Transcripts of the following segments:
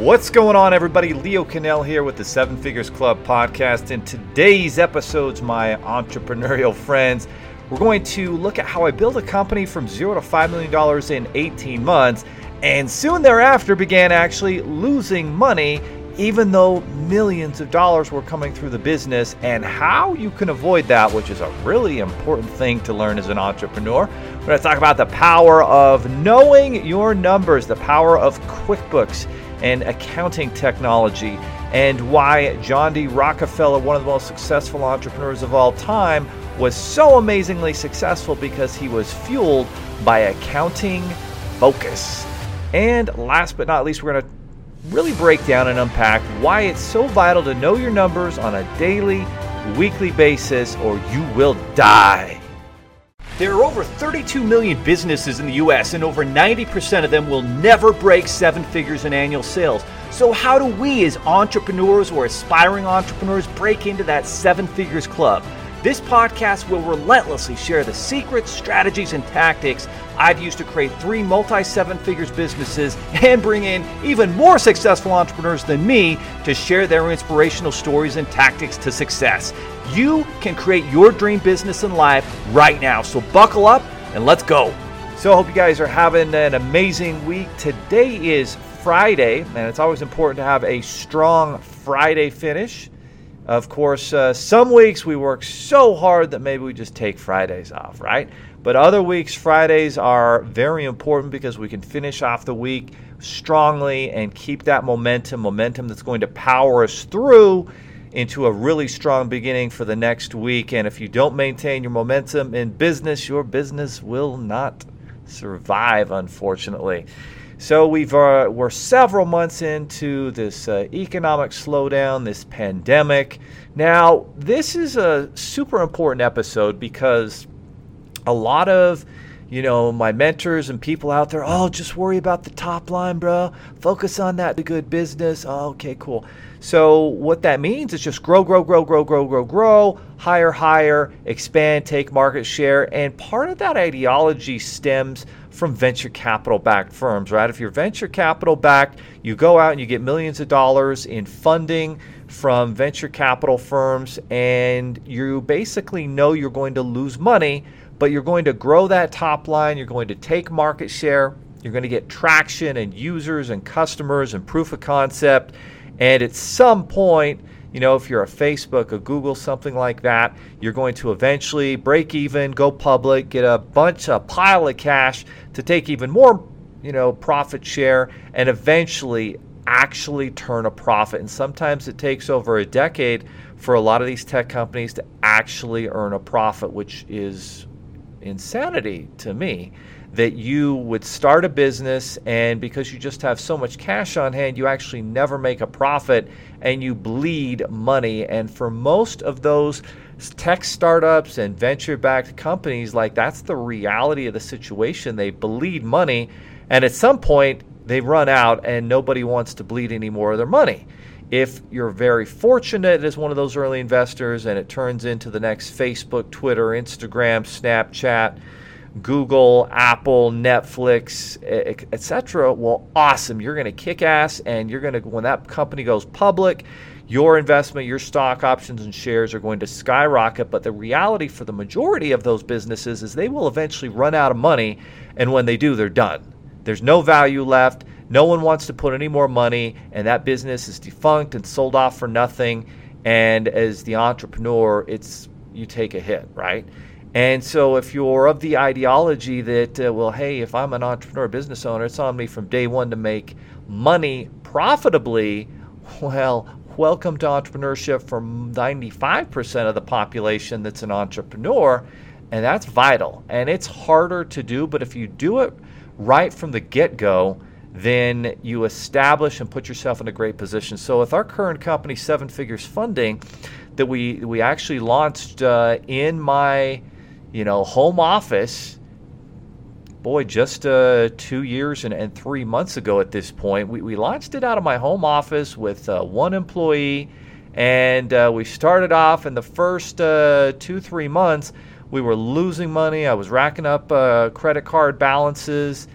What's going on, everybody? Leo Kanell here with the Seven Figures Club podcast. In today's episodes, my entrepreneurial friends, we're going to look at how I built a company from zero to $5 million in 18 months, and soon thereafter began actually losing money, even though millions of dollars were coming through the business, and how you can avoid that, which is a really important thing to learn as an entrepreneur. We're going to talk about the power of knowing your numbers, the power of QuickBooks and accounting technology, and why John D. Rockefeller, one of the most successful entrepreneurs of all time, was so amazingly successful because he was fueled by accounting focus. And last but not least, we're going to really break down and unpack why it's so vital to know your numbers on a daily, weekly basis, or you will die. There are over 32 million businesses in the US, and over 90% of them will never break seven figures in annual sales. So, how do we, as entrepreneurs or aspiring entrepreneurs, break into that seven figures club? This podcast will relentlessly share the secrets, strategies, and tactics I've used to create three multi seven figures businesses and bring in even more successful entrepreneurs than me to share their inspirational stories and tactics to success. You can create your dream business and life right now. So buckle up and let's go. So I hope you guys are having an amazing week. Today is Friday, and it's always important to have a strong Friday finish. Of course, uh, some weeks we work so hard that maybe we just take Fridays off, right? But other weeks, Fridays are very important because we can finish off the week strongly and keep that momentum, momentum that's going to power us through into a really strong beginning for the next week. And if you don't maintain your momentum in business, your business will not survive, unfortunately. So we've uh, we're several months into this uh, economic slowdown, this pandemic. Now, this is a super important episode because a lot of you know my mentors and people out there, oh, just worry about the top line, bro. Focus on that the good business. Oh, okay, cool. So what that means is just grow, grow, grow, grow, grow, grow, grow, higher, higher, expand, take market share, and part of that ideology stems from venture capital backed firms, right? If you're venture capital backed, you go out and you get millions of dollars in funding from venture capital firms, and you basically know you're going to lose money, but you're going to grow that top line, you're going to take market share, you're going to get traction and users and customers and proof of concept. And at some point, you know, if you're a Facebook, a Google, something like that, you're going to eventually break even, go public, get a bunch, a pile of cash to take even more, you know, profit share, and eventually actually turn a profit. And sometimes it takes over a decade for a lot of these tech companies to actually earn a profit, which is insanity to me that you would start a business and because you just have so much cash on hand, you actually never make a profit and you bleed money. And for most of those tech startups and venture backed companies, like that's the reality of the situation. They bleed money and at some point they run out and nobody wants to bleed any more of their money. If you're very fortunate as one of those early investors and it turns into the next Facebook, Twitter, Instagram, Snapchat, Google, Apple, Netflix, etc. Well, awesome. You're going to kick ass and you're going to when that company goes public, your investment, your stock options and shares are going to skyrocket, but the reality for the majority of those businesses is they will eventually run out of money and when they do, they're done. There's no value left. No one wants to put any more money and that business is defunct and sold off for nothing and as the entrepreneur, it's you take a hit, right? And so, if you're of the ideology that, uh, well, hey, if I'm an entrepreneur, business owner, it's on me from day one to make money profitably, well, welcome to entrepreneurship for 95% of the population that's an entrepreneur. And that's vital. And it's harder to do, but if you do it right from the get go, then you establish and put yourself in a great position. So, with our current company, Seven Figures Funding, that we, we actually launched uh, in my you know, home office, boy, just uh, two years and, and, three months ago at this point, we, we launched it out of my home office with uh, one employee. And uh, we started off in the first uh, two, three months, we were losing money. I was racking up uh, credit card balances.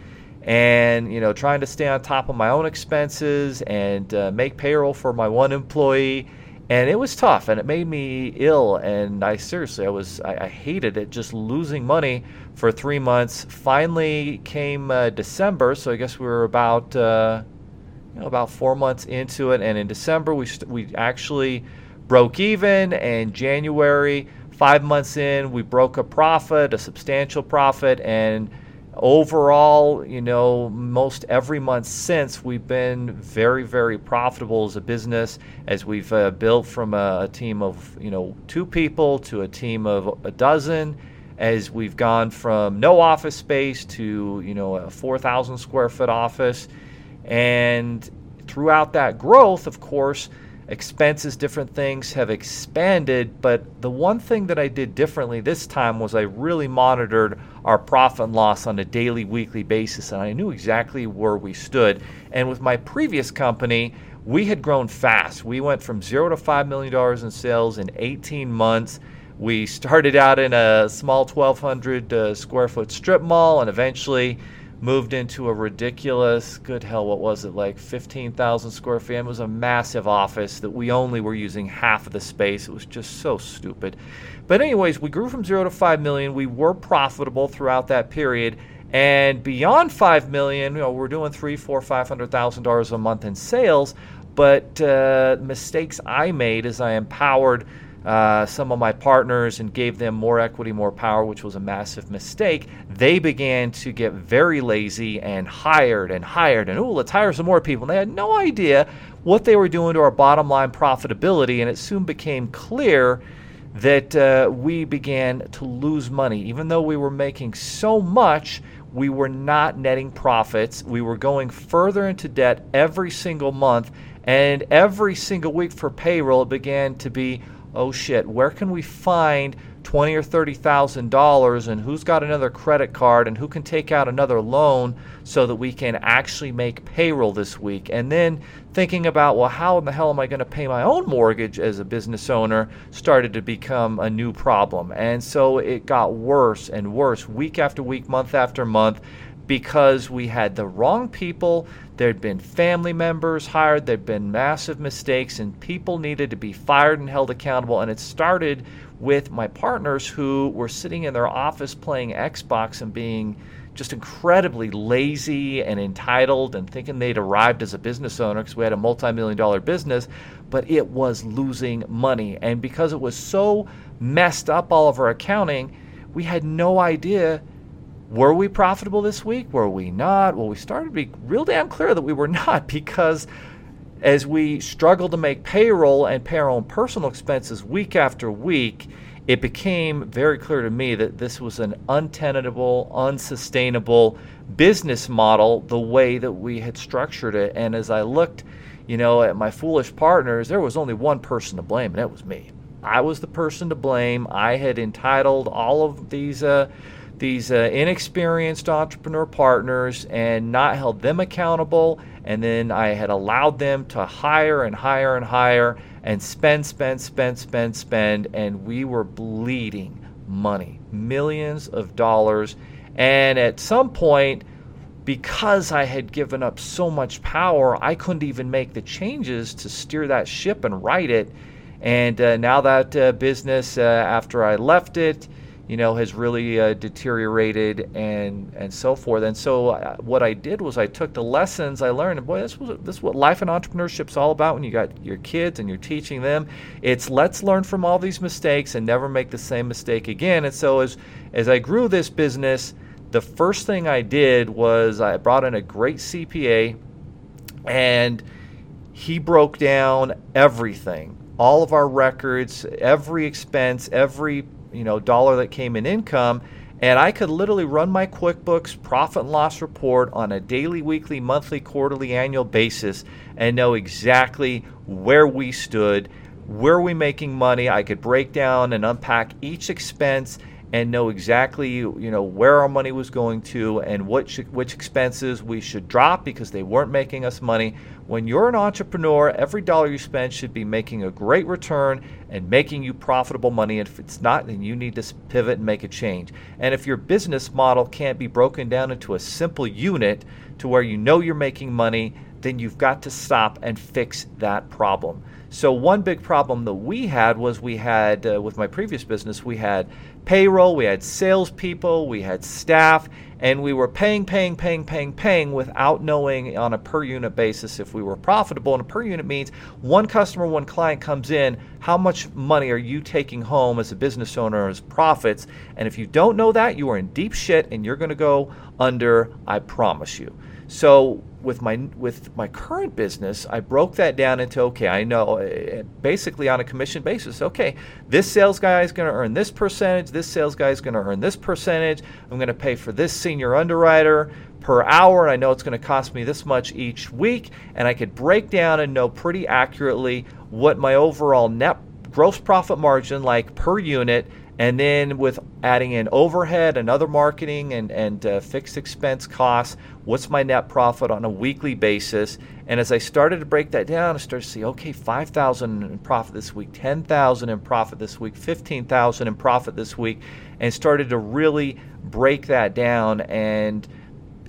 And you know trying to stay on top of my own expenses and uh, make payroll for my one employee. And it was tough and it made me ill and i seriously i was i, I hated it just losing money for three months. Finally came uh, december so i guess we were about uh, you know, about four months into it. And in december we, st- we actually broke even and january five months in we broke a profit a substantial profit and overall, you know, most every month since we've been very, very profitable as a business as we've uh, built from a, a, team of, you know, two people to a team of a dozen, as we've gone from no office space to, you know, a 4,000 square foot office. And throughout that growth, of course, expenses, different things have expanded. But the one thing that I did differently this time was I really monitored our profit and loss on a daily, weekly basis, and I knew exactly where we stood. And with my previous company, we had grown fast. We went from zero to $5 million in sales in 18 months. We started out in a small 1,200 uh, square foot strip mall and eventually moved into a ridiculous, good hell, what was it, like 15,000 square feet? It was a massive office that we only were using half of the space. It was just so stupid. But, anyways, we grew from zero to 5 million. We were profitable throughout that period. And beyond 5 million, you know, we're doing three, four, five hundred thousand dollars a month in sales. But uh, mistakes I made as I empowered uh, some of my partners and gave them more equity, more power, which was a massive mistake, they began to get very lazy and hired and hired and, oh, let's hire some more people. And they had no idea what they were doing to our bottom line profitability. And it soon became clear that uh, we began to lose money. Even though we were making so much, we were not netting profits. We were going further into debt every single month. And every single week for payroll, it began to be oh shit, where can we find twenty or thirty thousand dollars and who's got another credit card and who can take out another loan so that we can actually make payroll this week and then thinking about well how in the hell am i going to pay my own mortgage as a business owner started to become a new problem and so it got worse and worse week after week month after month because we had the wrong people. There'd been family members hired, there'd been massive mistakes, and people needed to be fired and held accountable. And it started with my partners who were sitting in their office playing Xbox and being just incredibly lazy and entitled and thinking they'd arrived as a business owner because we had a multi million dollar business, but it was losing money. And because it was so messed up, all of our accounting, we had no idea were we profitable this week? Were we not? Well, we started to be real damn clear that we were not because as we struggled to make payroll and pay our own personal expenses week after week, it became very clear to me that this was an untenable, unsustainable business model the way that we had structured it. And as I looked, you know, at my foolish partners, there was only one person to blame, and that was me. I was the person to blame. I had entitled all of these uh, these uh, inexperienced entrepreneur partners and not held them accountable. And then I had allowed them to hire and hire and hire and spend, spend, spend, spend, spend. And we were bleeding money, millions of dollars. And at some point, because I had given up so much power, I couldn't even make the changes to steer that ship and right it. And uh, now that uh, business, uh, after I left it, you know, has really uh, deteriorated and and so forth. And so uh, what I did was I took the lessons I learned. And boy, this was this is what life and entrepreneurship is all about. When you got your kids and you're teaching them, it's let's learn from all these mistakes and never make the same mistake again. And so as as I grew this business, the first thing I did was I brought in a great CPA, and he broke down everything all of our records, every expense, every you know dollar that came in income and I could literally run my QuickBooks profit and loss report on a daily, weekly, monthly, quarterly, annual basis and know exactly where we stood, where we making money. I could break down and unpack each expense and know exactly you know where our money was going to and which which expenses we should drop because they weren't making us money. When you're an entrepreneur, every dollar you spend should be making a great return and making you profitable money. And if it's not, then you need to pivot and make a change. And if your business model can't be broken down into a simple unit to where you know you're making money, then you've got to stop and fix that problem. So, one big problem that we had was we had, uh, with my previous business, we had payroll, we had salespeople, we had staff, and we were paying, paying, paying, paying, paying without knowing on a per unit basis if we were profitable. And a per unit means one customer, one client comes in, how much money are you taking home as a business owner as profits? And if you don't know that, you are in deep shit and you're going to go under, I promise you. So with my with my current business, I broke that down into okay, I know eh, basically on a commission basis. Okay, this sales guy is going to earn this percentage. This sales guy is going to earn this percentage. I'm going to pay for this senior underwriter per hour. And I know it's going to cost me this much each week, and I could break down and know pretty accurately what my overall net gross profit margin like per unit and then with adding in overhead and other marketing and, and uh, fixed expense costs, what's my net profit on a weekly basis? And as I started to break that down, I started to see, okay, 5,000 in profit this week, 10,000 in profit this week, 15,000 in profit this week, and started to really break that down and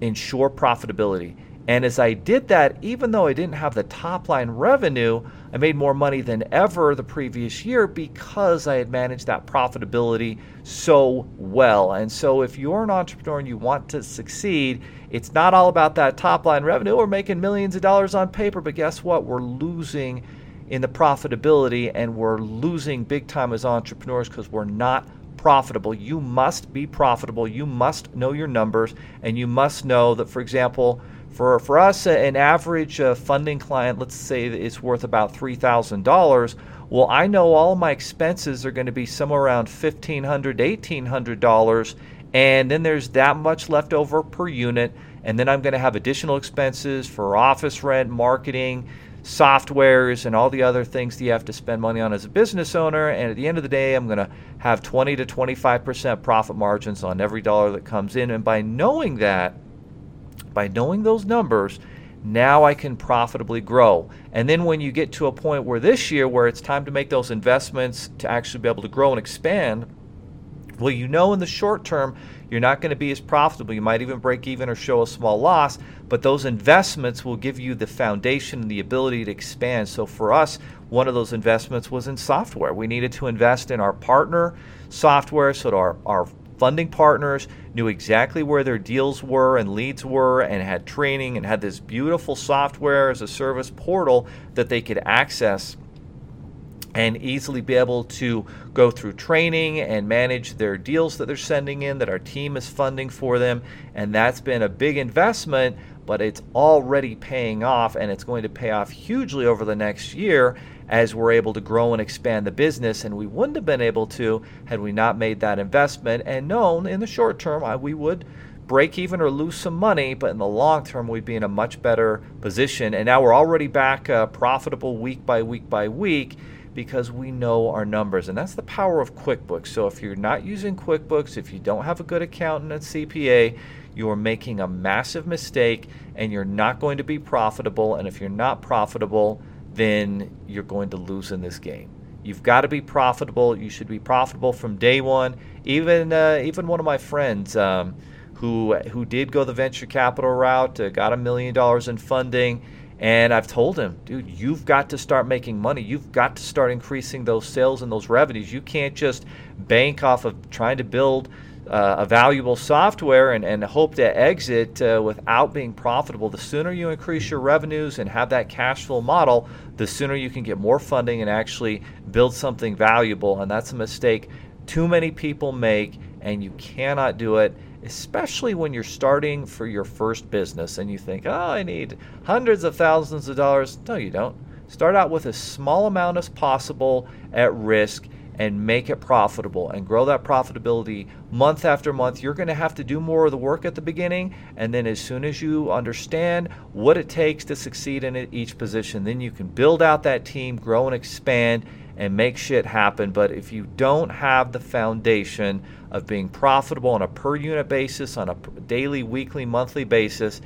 ensure profitability. And as I did that, even though I didn't have the top line revenue, I made more money than ever the previous year because I had managed that profitability so well. And so, if you're an entrepreneur and you want to succeed, it's not all about that top line revenue. We're making millions of dollars on paper, but guess what? We're losing in the profitability and we're losing big time as entrepreneurs because we're not profitable. You must be profitable. You must know your numbers and you must know that, for example, for, for us, an average uh, funding client, let's say it's worth about $3,000. Well, I know all my expenses are going to be somewhere around $1,500 to $1,800. And then there's that much left over per unit. And then I'm going to have additional expenses for office rent, marketing, softwares, and all the other things that you have to spend money on as a business owner. And at the end of the day, I'm going to have 20 to 25% profit margins on every dollar that comes in. And by knowing that, by knowing those numbers, now I can profitably grow. And then when you get to a point where this year, where it's time to make those investments to actually be able to grow and expand, well, you know in the short term, you're not going to be as profitable. You might even break even or show a small loss, but those investments will give you the foundation and the ability to expand. So for us, one of those investments was in software. We needed to invest in our partner software so that our, our funding partners knew exactly where their deals were and leads were and had training and had this beautiful software as a service portal that they could access and easily be able to go through training and manage their deals that they're sending in that our team is funding for them. And that's been a big investment but it's already paying off and it's going to pay off hugely over the next year as we're able to grow and expand the business. And we wouldn't have been able to had we not made that investment and known in the short term I, we would break even or lose some money, but in the long term, we'd be in a much better position. And now we're already back uh, profitable week by week by week because we know our numbers. And that's the power of QuickBooks. So if you're not using QuickBooks, if you don't have a good accountant and CPA, you are making a massive mistake and you're not going to be profitable. And if you're not profitable, then you're going to lose in this game. You've got to be profitable. You should be profitable from day one. Even uh, even one of my friends um, who who did go the venture capital route, uh, got a million dollars in funding, and I've told him, dude, you've got to start making money. You've got to start increasing those sales and those revenues. You can't just bank off of trying to build uh, a valuable software and, and hope to exit uh, without being profitable, the sooner you increase your revenues and have that cash flow model, the sooner you can get more funding and actually build something valuable. And that's a mistake too many people make, and you cannot do it, especially when you're starting for your first business and you think, oh, I need hundreds of thousands of dollars. No, you don't. Start out with as small amount as possible at risk and make it profitable and grow that profitability month after month. You're going to have to do more of the work at the beginning, and then as soon as you understand what it takes to succeed in each position, then you can build out that team, grow and expand, and make shit happen. But if you don't have the foundation of being profitable on a per unit basis, on a daily, weekly, monthly basis,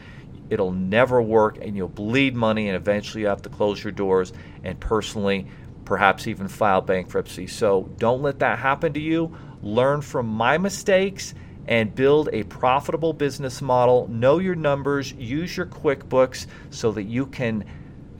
it'll never work and you'll bleed money and eventually you have to close your doors and personally perhaps even file bankruptcy. So don't let that happen to you. Learn from my mistakes and build a profitable business model. Know your numbers, use your QuickBooks so that you can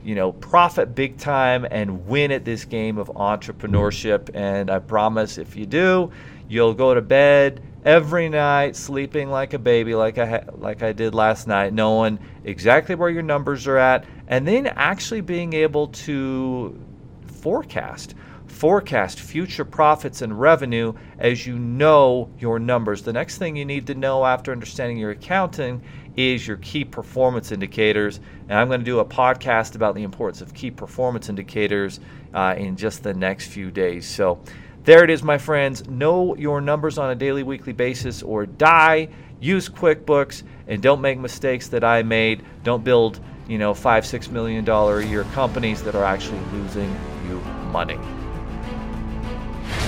you know, profit big time and win at this game of entrepreneurship. And I promise if you do, you'll go to bed every night sleeping like a baby like I ha- like I did last night knowing exactly where your numbers are at and then actually being able to forecast forecast future profits and revenue as you know your numbers. The next thing you need to know after understanding your accounting is your key performance indicators. And I'm going to do a podcast about the importance of key performance indicators uh, in just the next few days. So there it is, my friends. Know your numbers on a daily, weekly basis or die. Use QuickBooks and don't make mistakes that I made. Don't build, you know, five, six million dollar a year companies that are actually losing you money.